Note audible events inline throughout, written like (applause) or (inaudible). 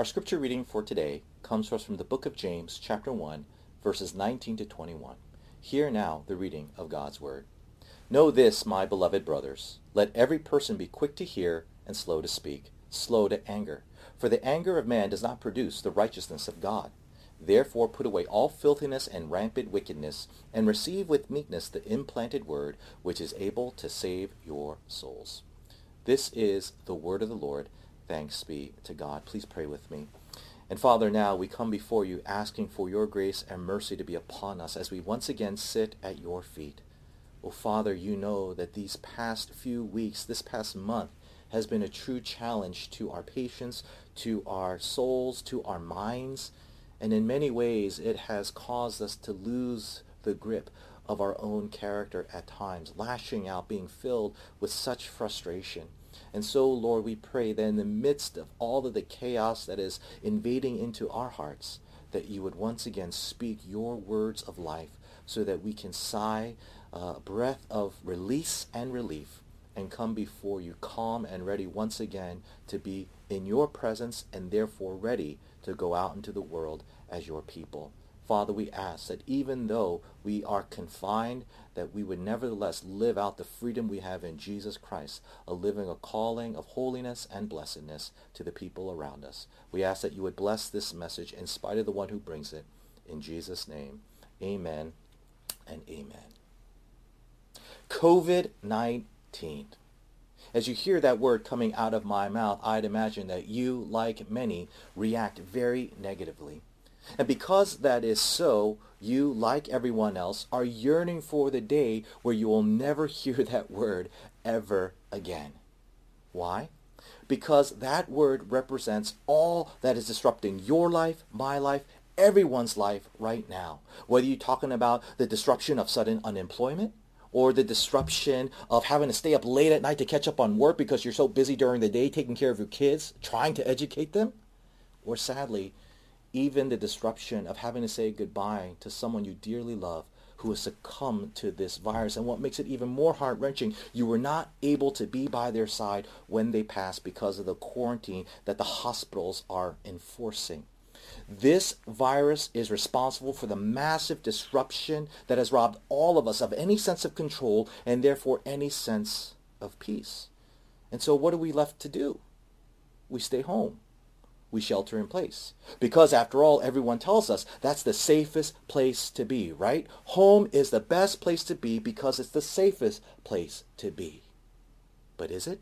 Our scripture reading for today comes to us from the book of James, chapter 1, verses 19 to 21. Hear now the reading of God's word. Know this, my beloved brothers. Let every person be quick to hear and slow to speak, slow to anger. For the anger of man does not produce the righteousness of God. Therefore put away all filthiness and rampant wickedness, and receive with meekness the implanted word, which is able to save your souls. This is the word of the Lord. Thanks be to God. Please pray with me. And Father, now we come before you asking for your grace and mercy to be upon us as we once again sit at your feet. Oh, Father, you know that these past few weeks, this past month, has been a true challenge to our patience, to our souls, to our minds. And in many ways, it has caused us to lose the grip of our own character at times, lashing out, being filled with such frustration. And so, Lord, we pray that in the midst of all of the chaos that is invading into our hearts, that you would once again speak your words of life so that we can sigh uh, a breath of release and relief and come before you calm and ready once again to be in your presence and therefore ready to go out into the world as your people. Father, we ask that even though we are confined, that we would nevertheless live out the freedom we have in Jesus Christ, a living a calling of holiness and blessedness to the people around us. We ask that you would bless this message in spite of the one who brings it. In Jesus' name, amen and amen. COVID-19. As you hear that word coming out of my mouth, I'd imagine that you, like many, react very negatively. And because that is so, you, like everyone else, are yearning for the day where you will never (laughs) hear that word ever again. Why? Because that word represents all that is disrupting your life, my life, everyone's life right now. Whether you're talking about the disruption of sudden unemployment, or the disruption of having to stay up late at night to catch up on work because you're so busy during the day taking care of your kids, trying to educate them, or sadly, even the disruption of having to say goodbye to someone you dearly love who has succumbed to this virus. And what makes it even more heart-wrenching, you were not able to be by their side when they passed because of the quarantine that the hospitals are enforcing. This virus is responsible for the massive disruption that has robbed all of us of any sense of control and therefore any sense of peace. And so what are we left to do? We stay home we shelter in place. Because after all, everyone tells us that's the safest place to be, right? Home is the best place to be because it's the safest place to be. But is it?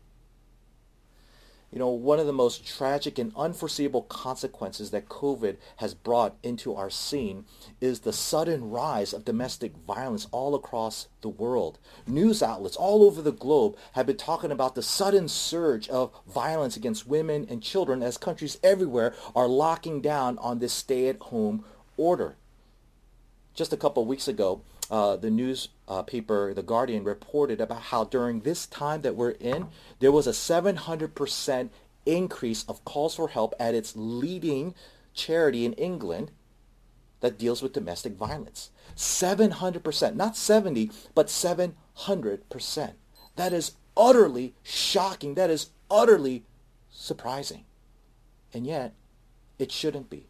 You know, one of the most tragic and unforeseeable consequences that COVID has brought into our scene is the sudden rise of domestic violence all across the world. News outlets all over the globe have been talking about the sudden surge of violence against women and children as countries everywhere are locking down on this stay-at-home order. Just a couple weeks ago, uh, the newspaper, uh, The Guardian, reported about how during this time that we're in, there was a 700% increase of calls for help at its leading charity in England that deals with domestic violence. 700%, not 70, but 700%. That is utterly shocking. That is utterly surprising. And yet, it shouldn't be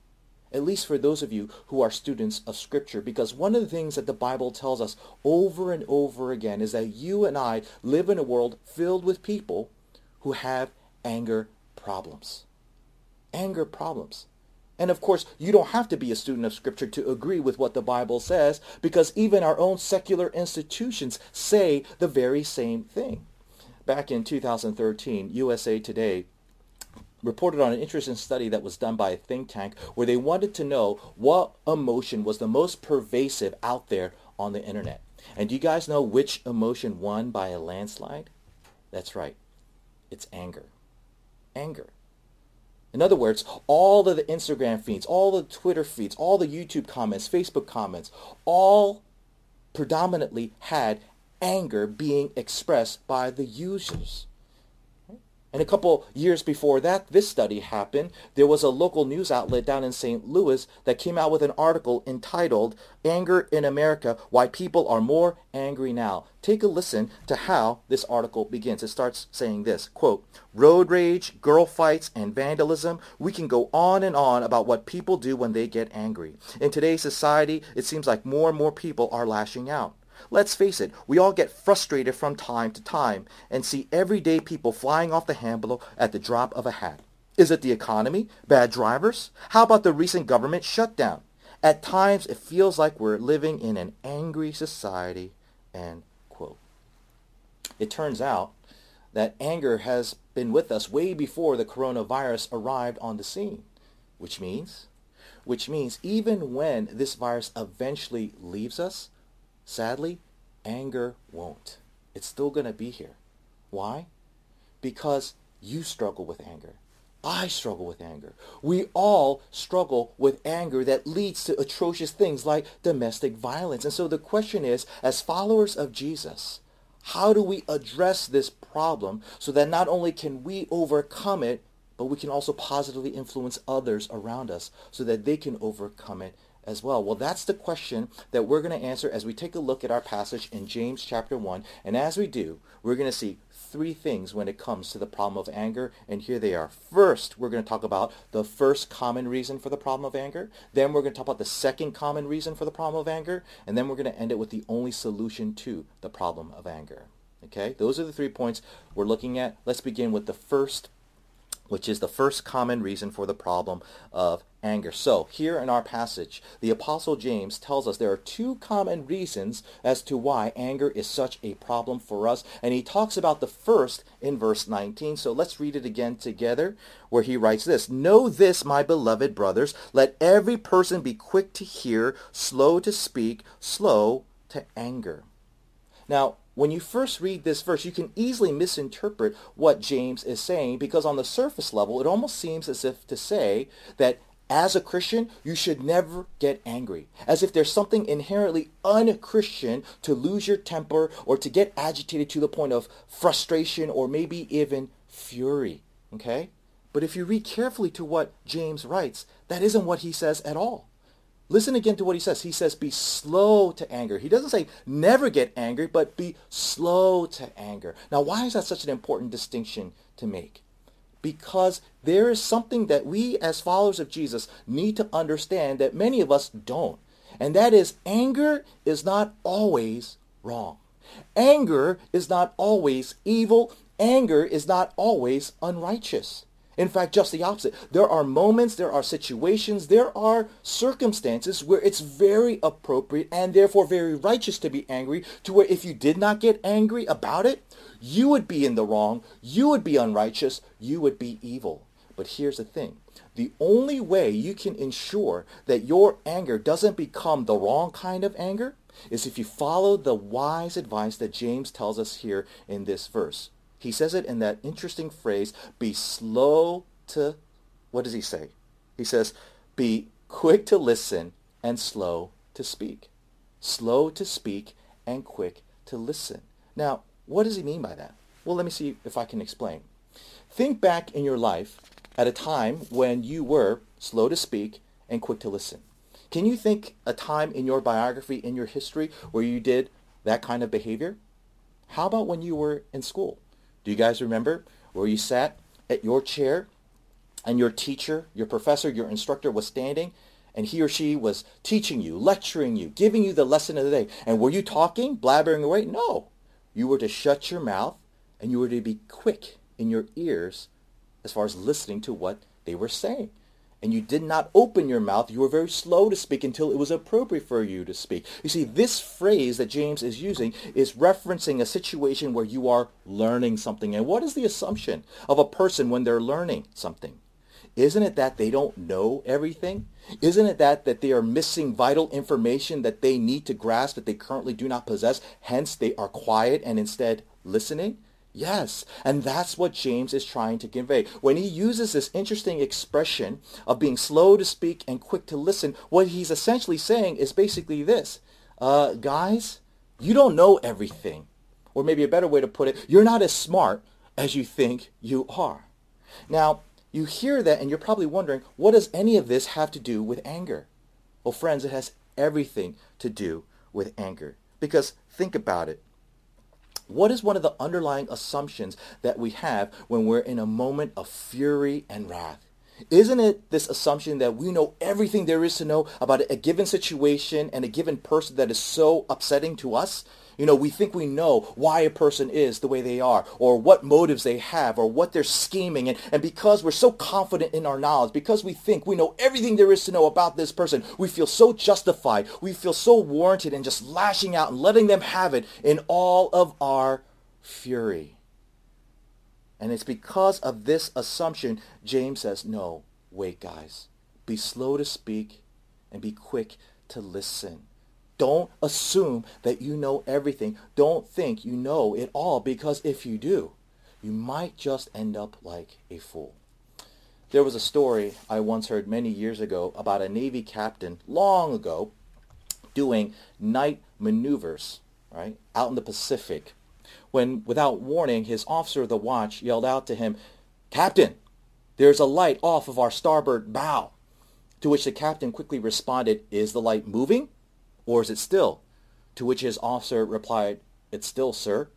at least for those of you who are students of Scripture, because one of the things that the Bible tells us over and over again is that you and I live in a world filled with people who have anger problems. Anger problems. And of course, you don't have to be a student of Scripture to agree with what the Bible says, because even our own secular institutions say the very same thing. Back in 2013, USA Today reported on an interesting study that was done by a think tank where they wanted to know what emotion was the most pervasive out there on the internet. And do you guys know which emotion won by a landslide? That's right. It's anger. Anger. In other words, all of the Instagram feeds, all the Twitter feeds, all the YouTube comments, Facebook comments, all predominantly had anger being expressed by the users. And a couple years before that, this study happened, there was a local news outlet down in St. Louis that came out with an article entitled Anger in America, Why People Are More Angry Now. Take a listen to how this article begins. It starts saying this, quote, road rage, girl fights, and vandalism. We can go on and on about what people do when they get angry. In today's society, it seems like more and more people are lashing out. Let's face it, we all get frustrated from time to time and see everyday people flying off the handle at the drop of a hat. Is it the economy? Bad drivers? How about the recent government shutdown? At times, it feels like we're living in an angry society, end quote. It turns out that anger has been with us way before the coronavirus arrived on the scene, which means, which means even when this virus eventually leaves us, Sadly, anger won't. It's still going to be here. Why? Because you struggle with anger. I struggle with anger. We all struggle with anger that leads to atrocious things like domestic violence. And so the question is, as followers of Jesus, how do we address this problem so that not only can we overcome it, but we can also positively influence others around us so that they can overcome it as well? Well, that's the question that we're going to answer as we take a look at our passage in James chapter 1. And as we do, we're going to see three things when it comes to the problem of anger, and here they are. First, we're going to talk about the first common reason for the problem of anger. Then we're going to talk about the second common reason for the problem of anger, and then we're going to end it with the only solution to the problem of anger. Okay? Those are the three points we're looking at. Let's begin with the first which is the first common reason for the problem of anger. So here in our passage, the Apostle James tells us there are two common reasons as to why anger is such a problem for us. And he talks about the first in verse 19. So let's read it again together where he writes this. Know this, my beloved brothers, let every person be quick to hear, slow to speak, slow to anger. Now, when you first read this verse, you can easily misinterpret what James is saying because on the surface level, it almost seems as if to say that as a Christian, you should never get angry. As if there's something inherently un-Christian to lose your temper or to get agitated to the point of frustration or maybe even fury. Okay? But if you read carefully to what James writes, that isn't what he says at all. Listen again to what he says. He says, be slow to anger. He doesn't say never get angry, but be slow to anger. Now, why is that such an important distinction to make? because there is something that we as followers of Jesus need to understand that many of us don't. And that is anger is not always wrong. Anger is not always evil. Anger is not always unrighteous. In fact, just the opposite. There are moments, there are situations, there are circumstances where it's very appropriate and therefore very righteous to be angry to where if you did not get angry about it, you would be in the wrong, you would be unrighteous, you would be evil. But here's the thing. The only way you can ensure that your anger doesn't become the wrong kind of anger is if you follow the wise advice that James tells us here in this verse. He says it in that interesting phrase, be slow to, what does he say? He says, be quick to listen and slow to speak. Slow to speak and quick to listen. Now, what does he mean by that? Well, let me see if I can explain. Think back in your life at a time when you were slow to speak and quick to listen. Can you think a time in your biography, in your history, where you did that kind of behavior? How about when you were in school? Do you guys remember where you sat at your chair and your teacher, your professor, your instructor was standing and he or she was teaching you, lecturing you, giving you the lesson of the day. And were you talking, blabbering away? No. You were to shut your mouth and you were to be quick in your ears as far as listening to what they were saying. And you did not open your mouth. You were very slow to speak until it was appropriate for you to speak. You see, this phrase that James is using is referencing a situation where you are learning something. And what is the assumption of a person when they're learning something? Isn't it that they don't know everything? Isn't it that, that they are missing vital information that they need to grasp that they currently do not possess? Hence, they are quiet and instead listening? Yes, and that's what James is trying to convey. When he uses this interesting expression of being slow to speak and quick to listen, what he's essentially saying is basically this. Uh, guys, you don't know everything. Or maybe a better way to put it, you're not as smart as you think you are. Now, you hear that and you're probably wondering, what does any of this have to do with anger? Well, friends, it has everything to do with anger. Because think about it. What is one of the underlying assumptions that we have when we're in a moment of fury and wrath? Isn't it this assumption that we know everything there is to know about a given situation and a given person that is so upsetting to us? You know, we think we know why a person is the way they are, or what motives they have, or what they're scheming. And, and because we're so confident in our knowledge, because we think we know everything there is to know about this person, we feel so justified, we feel so warranted in just lashing out and letting them have it in all of our fury. And it's because of this assumption, James says, no, wait, guys. Be slow to speak and be quick to listen. Don't assume that you know everything. Don't think you know it all because if you do, you might just end up like a fool. There was a story I once heard many years ago about a Navy captain long ago doing night maneuvers, right, out in the Pacific, when without warning his officer of the watch yelled out to him, Captain, there's a light off of our starboard bow. To which the captain quickly responded, Is the light moving? Or is it still? To which his officer replied, It's still, sir,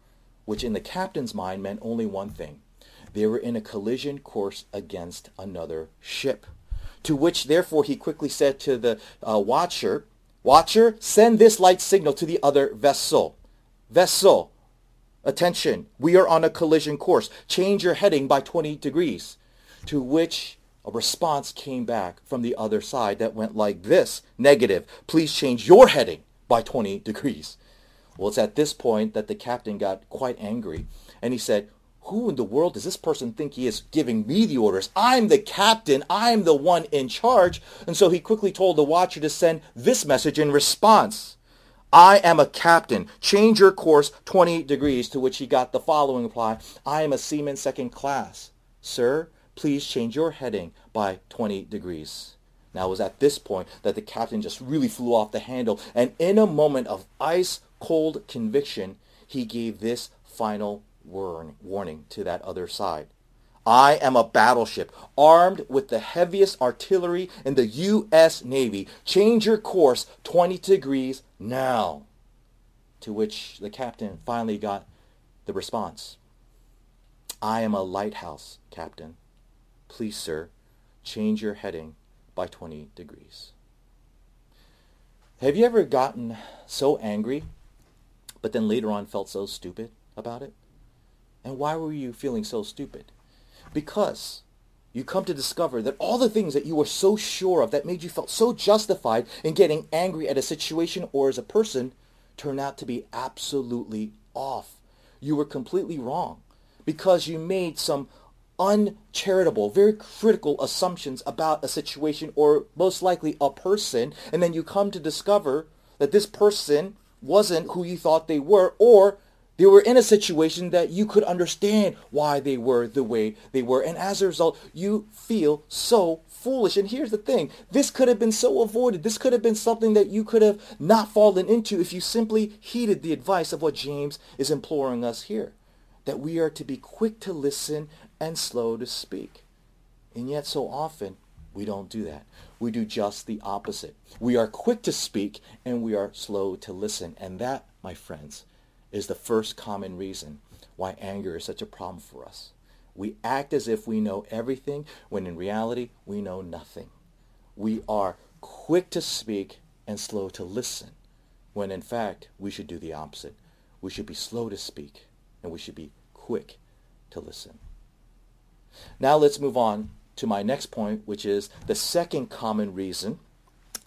which in the captain's mind meant only one thing. They were in a collision course against another ship. To which, therefore, he quickly said to the uh, watcher, Watcher, send this light signal to the other vessel. Vessel, attention, we are on a collision course. Change your heading by 20 degrees. To which a response came back from the other side that went like this, negative, please change your heading by 20 degrees. Well, it's at this point that the captain got quite angry and he said, who in the world does this person think he is giving me the orders? I'm the captain. I'm the one in charge. And so he quickly told the watcher to send this message in response. I am a captain. Change your course 20 degrees, to which he got the following reply. I am a seaman second class. Sir, please change your heading by 20 degrees. Now it was at this point that the captain just really flew off the handle, and in a moment of ice-cold conviction, he gave this final warn- warning to that other side. I am a battleship armed with the heaviest artillery in the U.S. Navy. Change your course 20 degrees now. To which the captain finally got the response. I am a lighthouse, Captain. Please, sir, change your heading by 20 degrees. Have you ever gotten so angry, but then later on felt so stupid about it? And why were you feeling so stupid? Because you come to discover that all the things that you were so sure of that made you felt so justified in getting angry at a situation or as a person turned out to be absolutely off. You were completely wrong because you made some uncharitable, very critical assumptions about a situation or most likely a person, and then you come to discover that this person wasn't who you thought they were, or they were in a situation that you could understand why they were the way they were. And as a result, you feel so foolish. And here's the thing. This could have been so avoided. This could have been something that you could have not fallen into if you simply heeded the advice of what James is imploring us here. That we are to be quick to listen and slow to speak. And yet so often we don't do that. We do just the opposite. We are quick to speak and we are slow to listen. And that, my friends, is the first common reason why anger is such a problem for us. We act as if we know everything when in reality we know nothing. We are quick to speak and slow to listen when in fact we should do the opposite. We should be slow to speak and we should be quick to listen. Now let's move on to my next point, which is the second common reason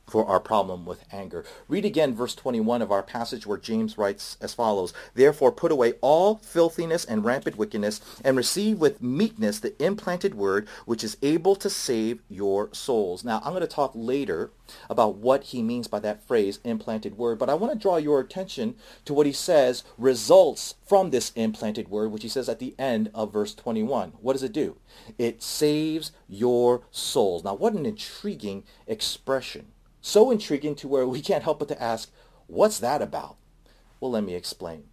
for our problem with anger. Read again verse 21 of our passage where James writes as follows, Therefore put away all filthiness and rampant wickedness, and receive with meekness the implanted word, which is able to save your souls. Now I'm going to talk later about what he means by that phrase, implanted word, but I want to draw your attention to what he says results from this implanted word, which he says at the end of verse 21. What does it do? It saves your souls. Now what an intriguing expression so intriguing to where we can't help but to ask, what's that about? Well, let me explain.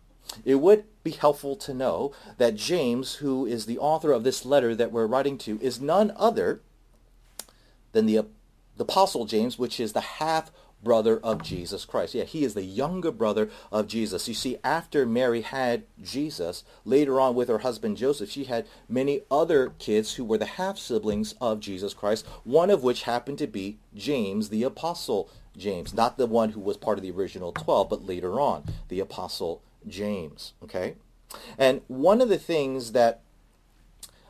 it would be helpful to know that James, who is the author of this letter that we're writing to, is none other than the, the Apostle James, which is the half brother of Jesus Christ. Yeah, he is the younger brother of Jesus. You see, after Mary had Jesus, later on with her husband Joseph, she had many other kids who were the half-siblings of Jesus Christ, one of which happened to be James, the Apostle James. Not the one who was part of the original 12, but later on, the Apostle James. Okay? And one of the things that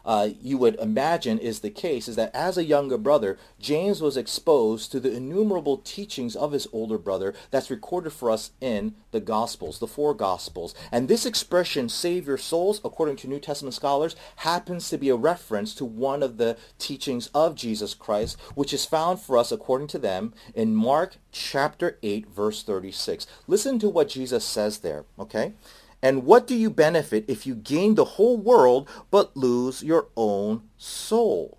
uh, you would imagine is the case is that as a younger brother, James was exposed to the innumerable teachings of his older brother that's recorded for us in the Gospels, the four Gospels. And this expression, save your souls, according to New Testament scholars, happens to be a reference to one of the teachings of Jesus Christ, which is found for us, according to them, in Mark chapter 8, verse 36. Listen to what Jesus says there, okay? And what do you benefit if you gain the whole world but lose your own soul?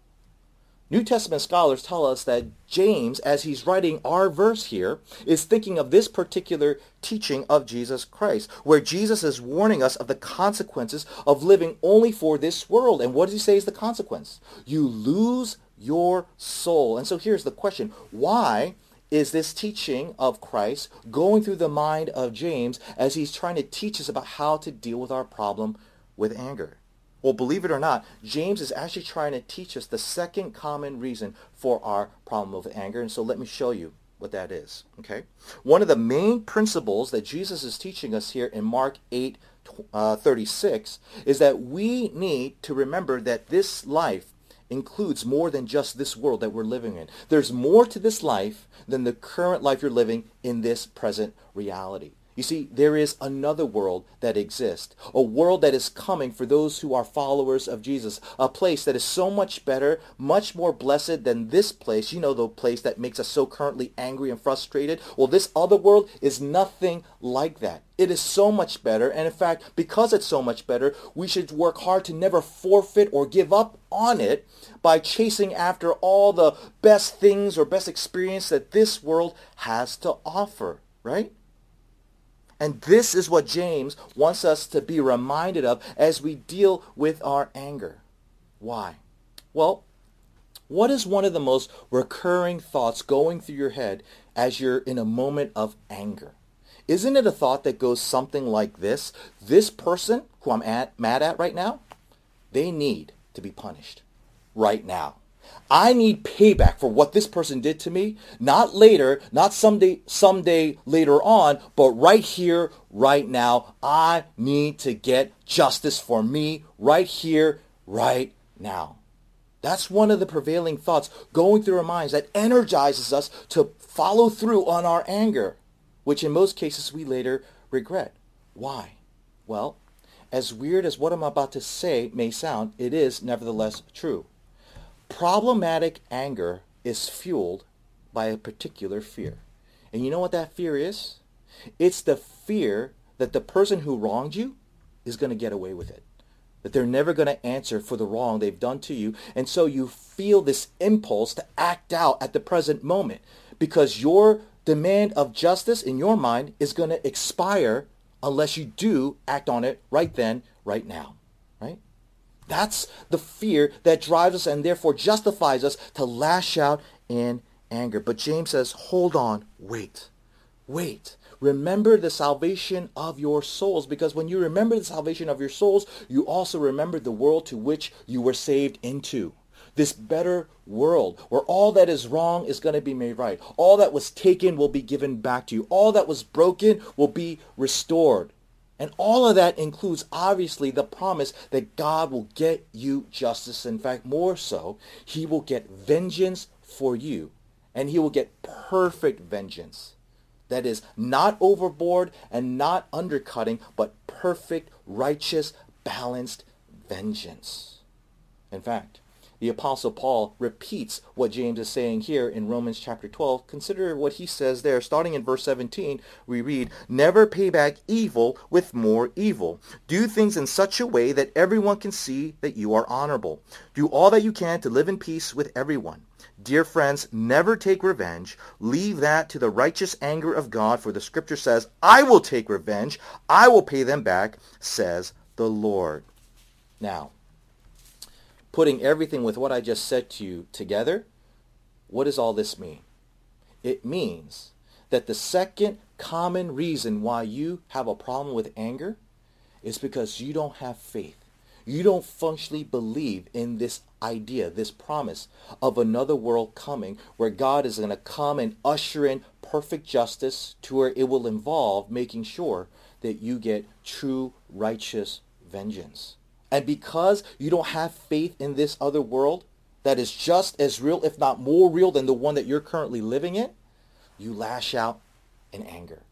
New Testament scholars tell us that James, as he's writing our verse here, is thinking of this particular teaching of Jesus Christ, where Jesus is warning us of the consequences of living only for this world. And what does he say is the consequence? You lose your soul. And so here's the question. Why is this teaching of Christ going through the mind of James as he's trying to teach us about how to deal with our problem with anger. Well, believe it or not, James is actually trying to teach us the second common reason for our problem with anger. And so let me show you what that is. Okay? One of the main principles that Jesus is teaching us here in Mark 8, uh, 36 is that we need to remember that this life includes more than just this world that we're living in. There's more to this life than the current life you're living in this present reality. You see, there is another world that exists, a world that is coming for those who are followers of Jesus, a place that is so much better, much more blessed than this place. You know, the place that makes us so currently angry and frustrated. Well, this other world is nothing like that. It is so much better, and in fact, because it's so much better, we should work hard to never forfeit or give up on it by chasing after all the best things or best experience that this world has to offer, right? And this is what James wants us to be reminded of as we deal with our anger. Why? Well, what is one of the most recurring thoughts going through your head as you're in a moment of anger? Isn't it a thought that goes something like this? This person who I'm at, mad at right now, they need to be punished right now. I need payback for what this person did to me, not later, not someday, someday later on, but right here, right now. I need to get justice for me right here, right now. That's one of the prevailing thoughts going through our minds that energizes us to follow through on our anger, which in most cases we later regret. Why? Well, as weird as what I'm about to say may sound, it is nevertheless true. Problematic anger is fueled by a particular fear. And you know what that fear is? It's the fear that the person who wronged you is going to get away with it. That they're never going to answer for the wrong they've done to you. And so you feel this impulse to act out at the present moment because your demand of justice in your mind is going to expire unless you do act on it right then, right now. That's the fear that drives us and therefore justifies us to lash out in anger. But James says, hold on, wait, wait. Remember the salvation of your souls because when you remember the salvation of your souls, you also remember the world to which you were saved into. This better world where all that is wrong is going to be made right. All that was taken will be given back to you. All that was broken will be restored. And all of that includes, obviously, the promise that God will get you justice. In fact, more so, he will get vengeance for you. And he will get perfect vengeance. That is not overboard and not undercutting, but perfect, righteous, balanced vengeance. In fact, the Apostle Paul repeats what James is saying here in Romans chapter 12. Consider what he says there. Starting in verse 17, we read, Never pay back evil with more evil. Do things in such a way that everyone can see that you are honorable. Do all that you can to live in peace with everyone. Dear friends, never take revenge. Leave that to the righteous anger of God, for the scripture says, I will take revenge. I will pay them back, says the Lord. Now, putting everything with what I just said to you together, what does all this mean? It means that the second common reason why you have a problem with anger is because you don't have faith. You don't functionally believe in this idea, this promise of another world coming where God is going to come and usher in perfect justice to where it will involve making sure that you get true righteous vengeance. And because you don't have faith in this other world that is just as real, if not more real than the one that you're currently living in, you lash out in anger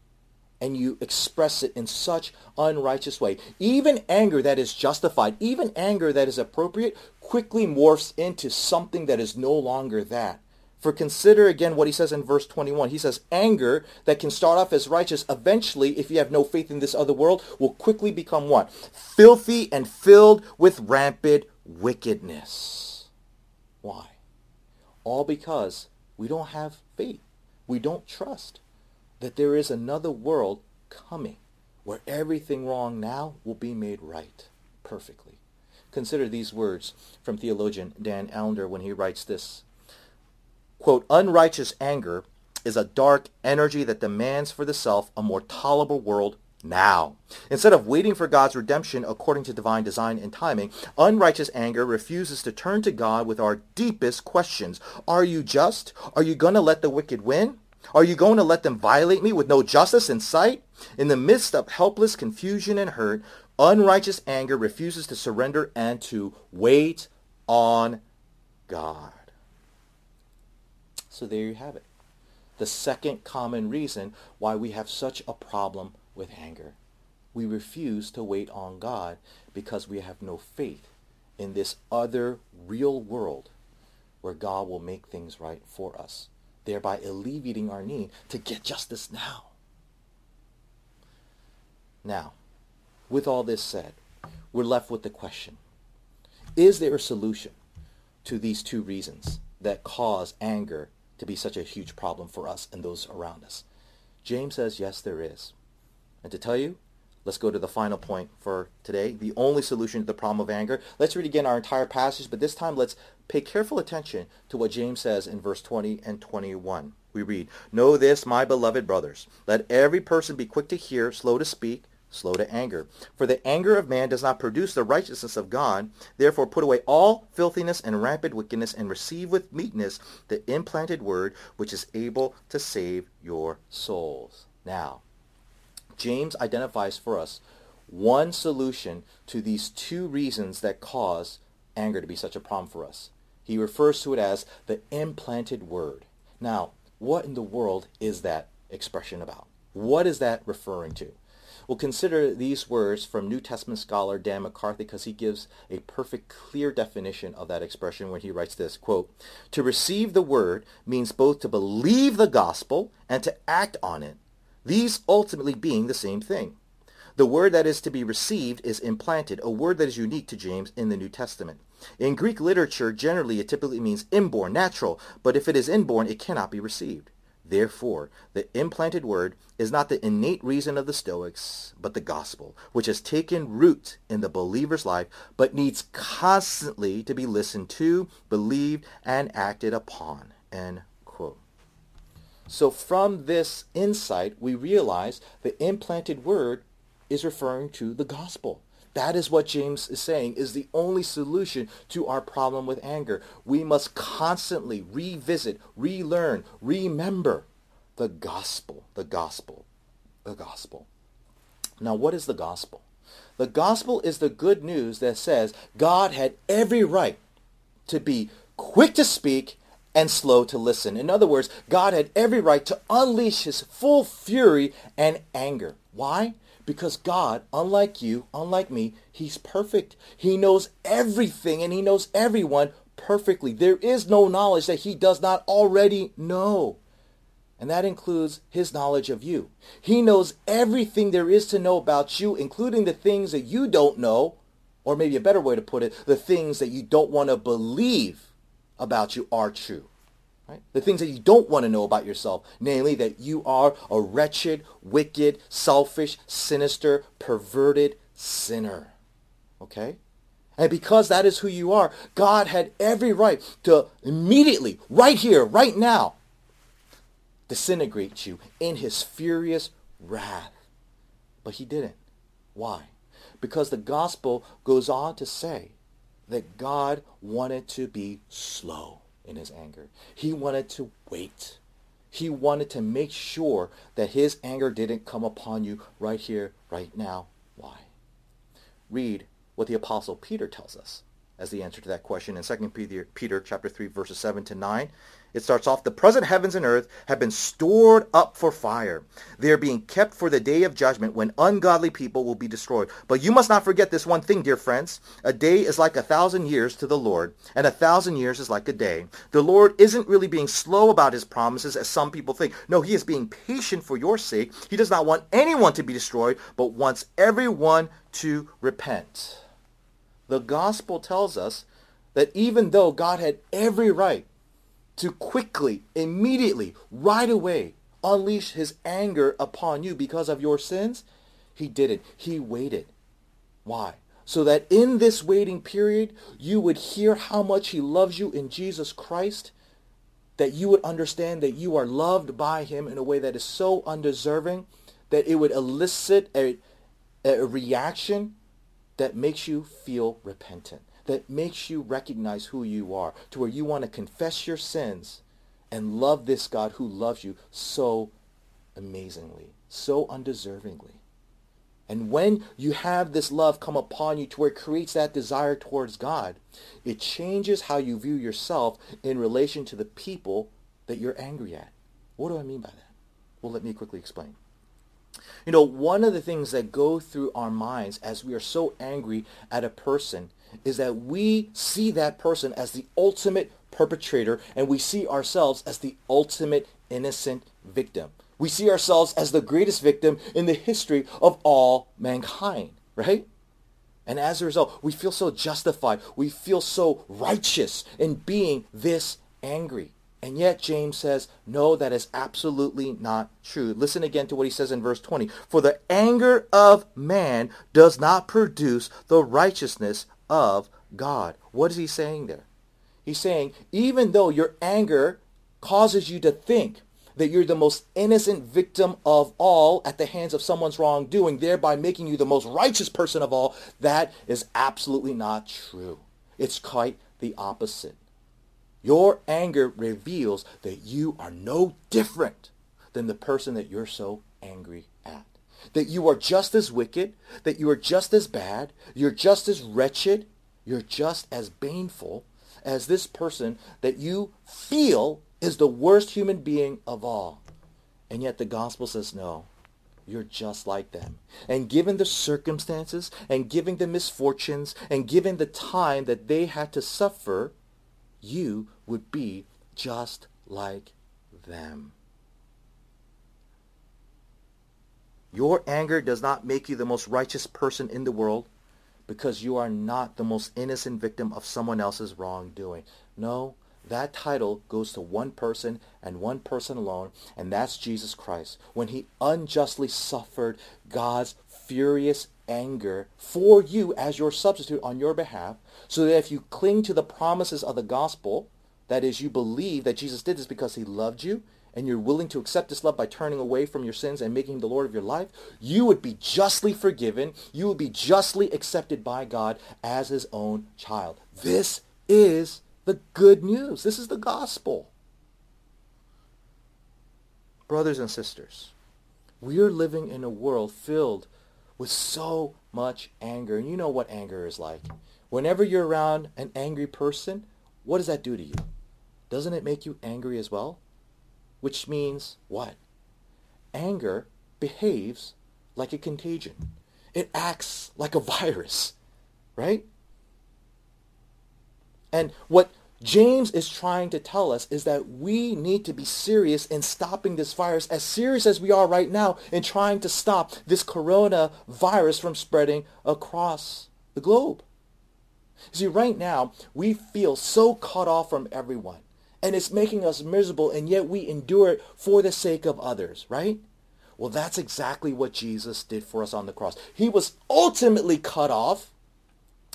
and you express it in such unrighteous way. Even anger that is justified, even anger that is appropriate, quickly morphs into something that is no longer that. For consider again what he says in verse 21. He says, anger that can start off as righteous, eventually, if you have no faith in this other world, will quickly become what? Filthy and filled with rampant wickedness. Why? All because we don't have faith. We don't trust that there is another world coming where everything wrong now will be made right perfectly. Consider these words from theologian Dan Allender when he writes this. Quote, unrighteous anger is a dark energy that demands for the self a more tolerable world now. Instead of waiting for God's redemption according to divine design and timing, unrighteous anger refuses to turn to God with our deepest questions. Are you just? Are you going to let the wicked win? Are you going to let them violate me with no justice in sight? In the midst of helpless confusion and hurt, unrighteous anger refuses to surrender and to wait on God. So there you have it. The second common reason why we have such a problem with anger. We refuse to wait on God because we have no faith in this other real world where God will make things right for us thereby alleviating our need to get justice now. Now, with all this said, we're left with the question, is there a solution to these two reasons that cause anger to be such a huge problem for us and those around us? James says, yes, there is. And to tell you, let's go to the final point for today, the only solution to the problem of anger. Let's read again our entire passage, but this time let's Pay careful attention to what James says in verse 20 and 21. We read, Know this, my beloved brothers. Let every person be quick to hear, slow to speak, slow to anger. For the anger of man does not produce the righteousness of God. Therefore put away all filthiness and rampant wickedness, and receive with meekness the implanted word, which is able to save your souls. Now, James identifies for us one solution to these two reasons that cause anger to be such a problem for us. He refers to it as the implanted word. Now, what in the world is that expression about? What is that referring to? Well, consider these words from New Testament scholar Dan McCartney because he gives a perfect, clear definition of that expression when he writes this, quote, To receive the word means both to believe the gospel and to act on it, these ultimately being the same thing. The word that is to be received is implanted, a word that is unique to James in the New Testament. In Greek literature, generally it typically means inborn, natural, but if it is inborn, it cannot be received. Therefore, the implanted word is not the innate reason of the Stoics, but the gospel, which has taken root in the believer's life, but needs constantly to be listened to, believed, and acted upon. End quote. So from this insight, we realize the implanted word is referring to the gospel. That is what James is saying is the only solution to our problem with anger. We must constantly revisit, relearn, remember the gospel, the gospel, the gospel. Now, what is the gospel? The gospel is the good news that says God had every right to be quick to speak and slow to listen. In other words, God had every right to unleash his full fury and anger. Why? Because God, unlike you, unlike me, he's perfect. He knows everything and he knows everyone perfectly. There is no knowledge that he does not already know. And that includes his knowledge of you. He knows everything there is to know about you, including the things that you don't know, or maybe a better way to put it, the things that you don't want to believe about you are true. Right? The things that you don't want to know about yourself, namely that you are a wretched, wicked, selfish, sinister, perverted sinner. Okay? And because that is who you are, God had every right to immediately, right here, right now, disintegrate you in his furious wrath. But he didn't. Why? Because the gospel goes on to say that God wanted to be slow in his anger. He wanted to wait. He wanted to make sure that his anger didn't come upon you right here, right now. Why? Read what the apostle Peter tells us as the answer to that question in 2 Peter, Peter chapter 3 verses 7 to 9. It starts off, the present heavens and earth have been stored up for fire. They are being kept for the day of judgment when ungodly people will be destroyed. But you must not forget this one thing, dear friends. A day is like a thousand years to the Lord, and a thousand years is like a day. The Lord isn't really being slow about his promises as some people think. No, he is being patient for your sake. He does not want anyone to be destroyed, but wants everyone to repent. The gospel tells us that even though God had every right to quickly, immediately, right away unleash his anger upon you because of your sins, he didn't. He waited. Why? So that in this waiting period, you would hear how much he loves you in Jesus Christ, that you would understand that you are loved by him in a way that is so undeserving that it would elicit a, a reaction that makes you feel repentant that makes you recognize who you are, to where you want to confess your sins and love this God who loves you so amazingly, so undeservingly. And when you have this love come upon you to where it creates that desire towards God, it changes how you view yourself in relation to the people that you're angry at. What do I mean by that? Well, let me quickly explain. You know, one of the things that go through our minds as we are so angry at a person is that we see that person as the ultimate perpetrator and we see ourselves as the ultimate innocent victim. We see ourselves as the greatest victim in the history of all mankind, right? And as a result, we feel so justified. We feel so righteous in being this angry. And yet James says, no, that is absolutely not true. Listen again to what he says in verse 20. For the anger of man does not produce the righteousness of God. What is he saying there? He's saying, even though your anger causes you to think that you're the most innocent victim of all at the hands of someone's wrongdoing, thereby making you the most righteous person of all, that is absolutely not true. It's quite the opposite. Your anger reveals that you are no different than the person that you're so angry that you are just as wicked, that you are just as bad, you're just as wretched, you're just as baneful as this person that you feel is the worst human being of all. And yet the gospel says no. You're just like them. And given the circumstances and given the misfortunes and given the time that they had to suffer, you would be just like them. Your anger does not make you the most righteous person in the world because you are not the most innocent victim of someone else's wrongdoing. No, that title goes to one person and one person alone, and that's Jesus Christ. When he unjustly suffered God's furious anger for you as your substitute on your behalf, so that if you cling to the promises of the gospel, that is, you believe that Jesus did this because he loved you, and you're willing to accept this love by turning away from your sins and making him the Lord of your life, you would be justly forgiven. You would be justly accepted by God as his own child. This is the good news. This is the gospel. Brothers and sisters, we are living in a world filled with so much anger. And you know what anger is like. Whenever you're around an angry person, what does that do to you? Doesn't it make you angry as well? Which means what? Anger behaves like a contagion. It acts like a virus, right? And what James is trying to tell us is that we need to be serious in stopping this virus, as serious as we are right now in trying to stop this coronavirus from spreading across the globe. See, right now, we feel so cut off from everyone and it's making us miserable, and yet we endure it for the sake of others, right? Well, that's exactly what Jesus did for us on the cross. He was ultimately cut off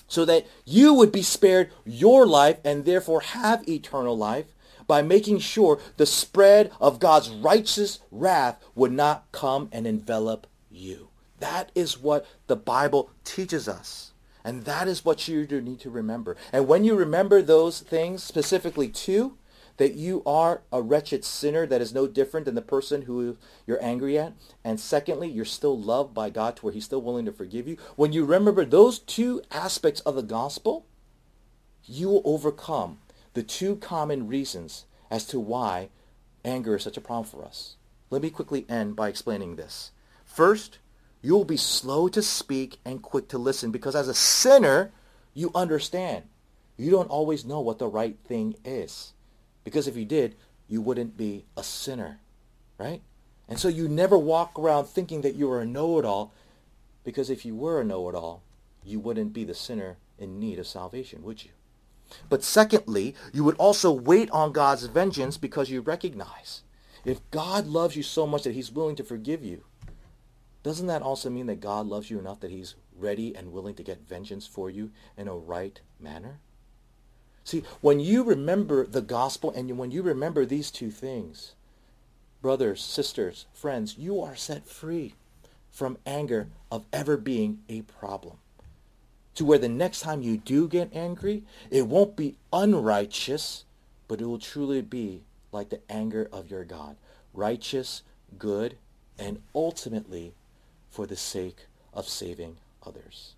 so that you would be spared your life and therefore have eternal life by making sure the spread of God's righteous wrath would not come and envelop you. That is what the Bible teaches us. And that is what you need to remember. And when you remember those things, specifically two, that you are a wretched sinner that is no different than the person who you're angry at. And secondly, you're still loved by God to where he's still willing to forgive you. When you remember those two aspects of the gospel, you will overcome the two common reasons as to why anger is such a problem for us. Let me quickly end by explaining this. First, you will be slow to speak and quick to listen because as a sinner, you understand. You don't always know what the right thing is. Because if you did, you wouldn't be a sinner, right? And so you never walk around thinking that you are a know-it-all, because if you were a know-it-all, you wouldn't be the sinner in need of salvation, would you? But secondly, you would also wait on God's vengeance because you recognize if God loves you so much that he's willing to forgive you, doesn't that also mean that God loves you enough that he's ready and willing to get vengeance for you in a right manner? See, when you remember the gospel and when you remember these two things, brothers, sisters, friends, you are set free from anger of ever being a problem. To where the next time you do get angry, it won't be unrighteous, but it will truly be like the anger of your God. Righteous, good, and ultimately for the sake of saving others.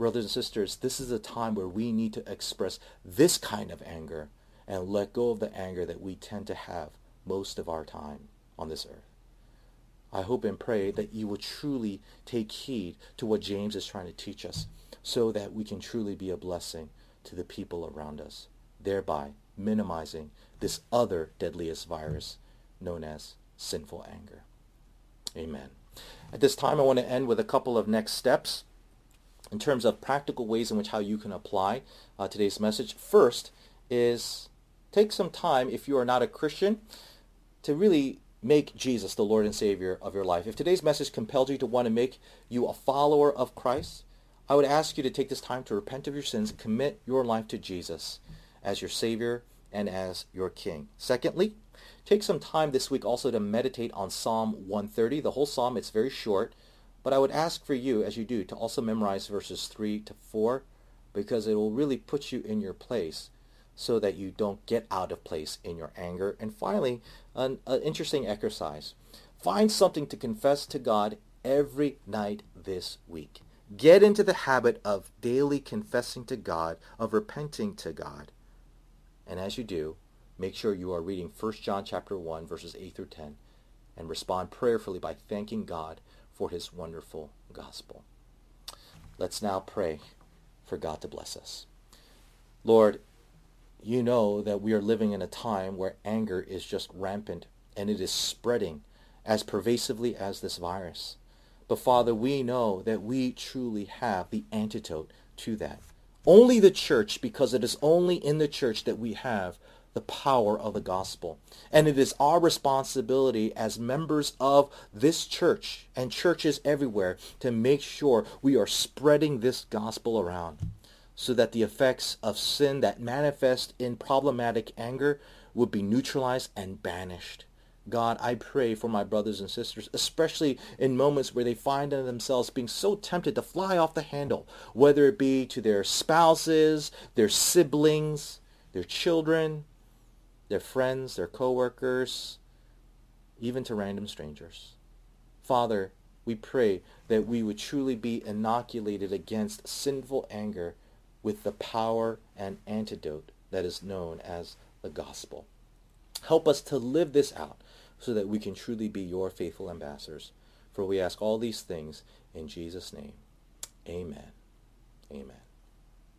Brothers and sisters, this is a time where we need to express this kind of anger and let go of the anger that we tend to have most of our time on this earth. I hope and pray that you will truly take heed to what James is trying to teach us so that we can truly be a blessing to the people around us, thereby minimizing this other deadliest virus known as sinful anger. Amen. At this time, I want to end with a couple of next steps in terms of practical ways in which how you can apply uh, today's message. First is take some time, if you are not a Christian, to really make Jesus the Lord and Savior of your life. If today's message compelled you to want to make you a follower of Christ, I would ask you to take this time to repent of your sins and commit your life to Jesus as your Savior and as your King. Secondly, take some time this week also to meditate on Psalm 130. The whole psalm, it's very short. But I would ask for you, as you do, to also memorize verses 3 to 4 because it will really put you in your place so that you don't get out of place in your anger. And finally, an, an interesting exercise. Find something to confess to God every night this week. Get into the habit of daily confessing to God, of repenting to God. And as you do, make sure you are reading 1 John chapter 1 verses 8 through 10 and respond prayerfully by thanking God for his wonderful gospel. Let's now pray for God to bless us. Lord, you know that we are living in a time where anger is just rampant and it is spreading as pervasively as this virus. But Father, we know that we truly have the antidote to that. Only the church, because it is only in the church that we have the power of the gospel. And it is our responsibility as members of this church and churches everywhere to make sure we are spreading this gospel around so that the effects of sin that manifest in problematic anger would be neutralized and banished. God, I pray for my brothers and sisters, especially in moments where they find themselves being so tempted to fly off the handle, whether it be to their spouses, their siblings, their children, their friends, their coworkers, even to random strangers. Father, we pray that we would truly be inoculated against sinful anger with the power and antidote that is known as the gospel. Help us to live this out so that we can truly be your faithful ambassadors. For we ask all these things in Jesus' name. Amen. Amen.